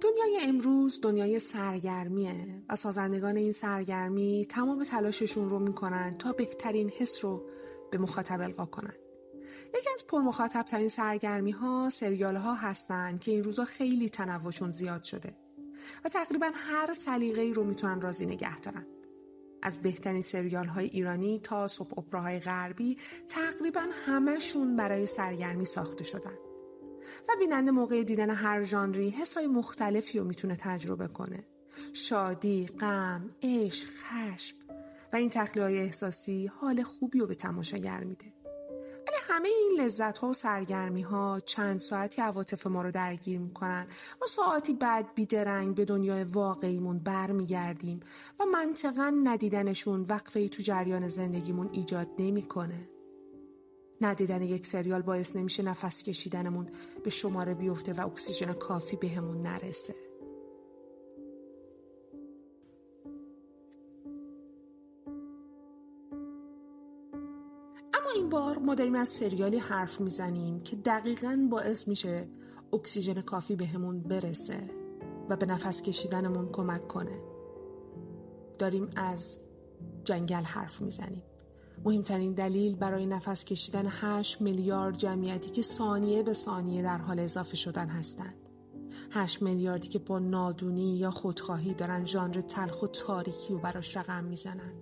دنیای امروز دنیای سرگرمیه و سازندگان این سرگرمی تمام تلاششون رو می‌کنن تا بهترین حس رو به مخاطب القا کنن. یکی از پرمخاطب ترین سرگرمی ها سریال ها هستن که این روزا خیلی تنوعشون زیاد شده و تقریبا هر سلیقه ای رو می‌تونن راضی نگه دارن. از بهترین سریال های ایرانی تا سوپ اپراهای غربی تقریبا همهشون برای سرگرمی ساخته شدن. و بیننده موقع دیدن هر ژانری حسای مختلفی رو می‌تونه تجربه کنه. شادی، غم، عشق، خشم. و این تخلیه احساسی حال خوبی رو به تماشاگر میده. همه این لذت ها و سرگرمی ها چند ساعتی عواطف ما رو درگیر می‌کنن و ساعتی بعد بیدرنگ به دنیای واقعیمون برمیگردیم و منطقا ندیدنشون وقفه تو جریان زندگیمون ایجاد نمی‌کنه. ندیدن یک سریال باعث نمیشه نفس کشیدنمون به شماره بیفته و اکسیژن کافی بهمون نرسه این بار ما داریم از سریالی حرف می‌زنیم که دقیقا باعث میشه اکسیژن کافی بهمون برسه و به نفس کشیدنمون کمک کنه داریم از جنگل حرف می‌زنیم مهمترین دلیل برای نفس کشیدن 8 میلیارد جمعیتی که ثانیه به ثانیه در حال اضافه شدن هستند. 8 میلیاردی که با نادونی یا خودخواهی دارن ژانر تلخ و تاریکی و براش رقم می‌زنن.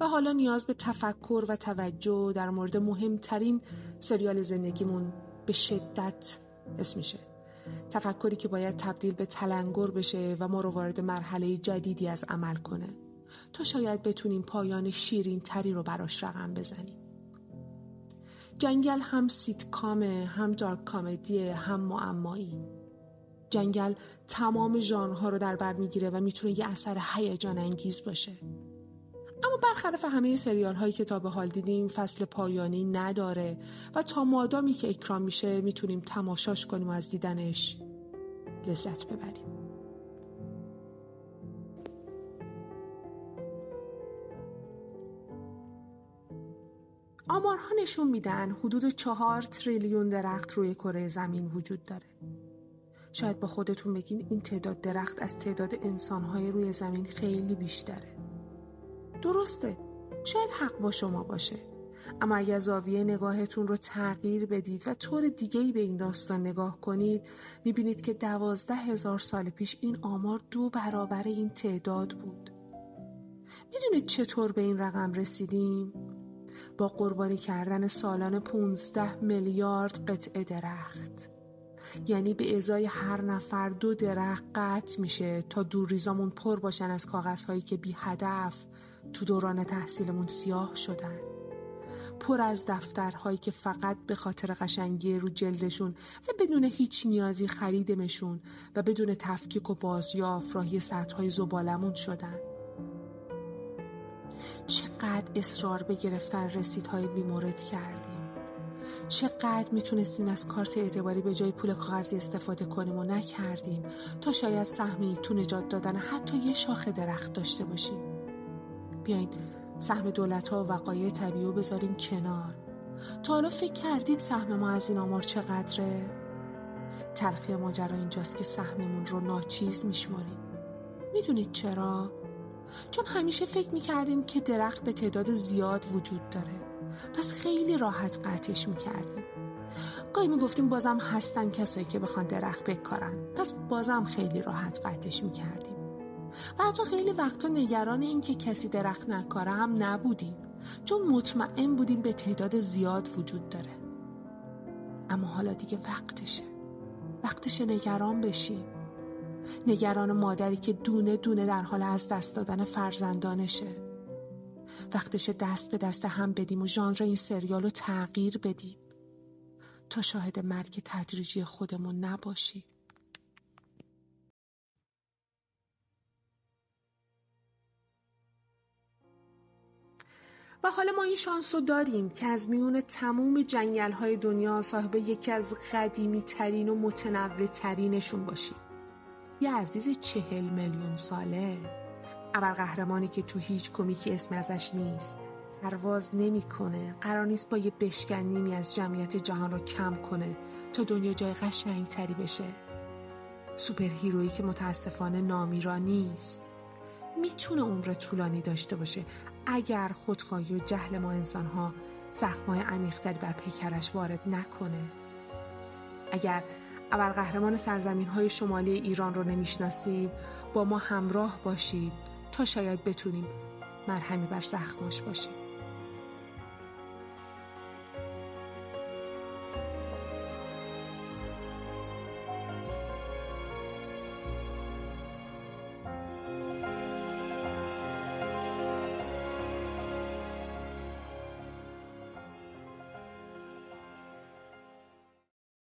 و حالا نیاز به تفکر و توجه در مورد مهمترین سریال زندگیمون به شدت اسم. تفکری که باید تبدیل به تلنگر بشه و ما رو وارد مرحله جدیدی از عمل کنه. تا شاید بتونیم پایان شیرین تری رو براش رقم بزنیم جنگل هم کامه هم دارک کامدیه هم معمایی جنگل تمام ژانرها رو در بر می‌گیره و می‌تونه یه اثر هیجان انگیز باشه اما برخلاف همه سریال هایی که تا به حال دیدیم فصل پایانی نداره و تا مادامی که اکرام میشه می‌تونیم تماشاش کنیم و از دیدنش لذت ببریم آمارها نشون میدن حدود چهار تریلیون درخت روی کره زمین وجود داره. شاید با خودتون بگین این تعداد درخت از تعداد انسانهای روی زمین خیلی بیشتره. درسته. شاید حق با شما باشه. اما اگر زاویه نگاهتون رو تغییر بدید و طور دیگهی به این داستان نگاه کنید می‌بینید که دوازده هزار سال پیش این آمار دو برابر این تعداد بود. می‌دونید چطور به این رقم رسیدیم؟ با قربانی کردن سالان 15 میلیارد قطعه درخت یعنی به ازای هر نفر دو درخت قطع میشه تا دوریزامون پر باشن از کاغذهایی که بی هدف تو دوران تحصیلمون سیاه شدن. پر از دفترهایی که فقط به خاطر قشنگی رو جلدشون و بدون هیچ نیازی خریدمشون و بدون تفکیک و بازیافت راهی سطحهای زبالمون شدن. چقدر اصرار به گرفتن رسیدهای بیمورد کردیم. چقدر می‌تونستیم از کارت اعتباری به جای پول کاغذی استفاده کنیم و نکردیم تا شاید سهمی تو نجات دادن حتی یه شاخ درخت داشته باشیم. بیاین سهم دولت ها و وقایع طبیعی رو بذاریم کنار. تا حالا فکر کردید سهم ما از این آمار چقدره؟ تلخی ماجرا اینجاست که سهممون رو ناچیز میشماریم. می‌دونید چرا؟ چون همیشه فکر می‌کردیم که درخت به تعداد زیاد وجود داره. پس خیلی راحت قطعش می‌کردیم. گاهی می‌گفتیم بازم هستن کسایی که بخوان درخت بکارن. پس بازم خیلی راحت قطعش می‌کردیم. و حتی خیلی وقتا نگران این که کسی درخت نکاره هم نبودیم چون مطمئن بودیم به تعداد زیاد وجود داره. اما حالا دیگه وقتشه. وقتشه نگران بشیم. نگران مادری که دونه دونه در حال از دست دادن فرزندانشه. وقتش دست به دست هم بدیم و ژانر این سریال رو تغییر بدیم. تا شاهد مرگ تدریجی خودمون نباشیم. و حالا ما این شانس رو داریم که از میون تموم جنگل های دنیا صاحب یکی از قدیمی ترین و متنوع ترینشون باشیم. یه عزیز چهل میلیون ساله ابرقهرمانی که تو هیچ کمیکی اسم ازش نیست. پرواز نمی‌کنه. قرار نیست با یه بشکن نیمی از جمعیت جهان رو کم کنه تا دنیا جای قشنگتری بشه. سوپر هیرویی که متاسفانه نامیرا نیست. می‌تونه عمر طولانی داشته باشه. اگر خودخواهی و جهل ما انسانها زخمای عمیقتری بر پیکرش وارد نکنه. اگر ابرقهرمان سرزمین های شمالی ایران رو نمی‌شناسید با ما همراه باشید تا شاید بتونیم مرهمی بر زخماش باشیم.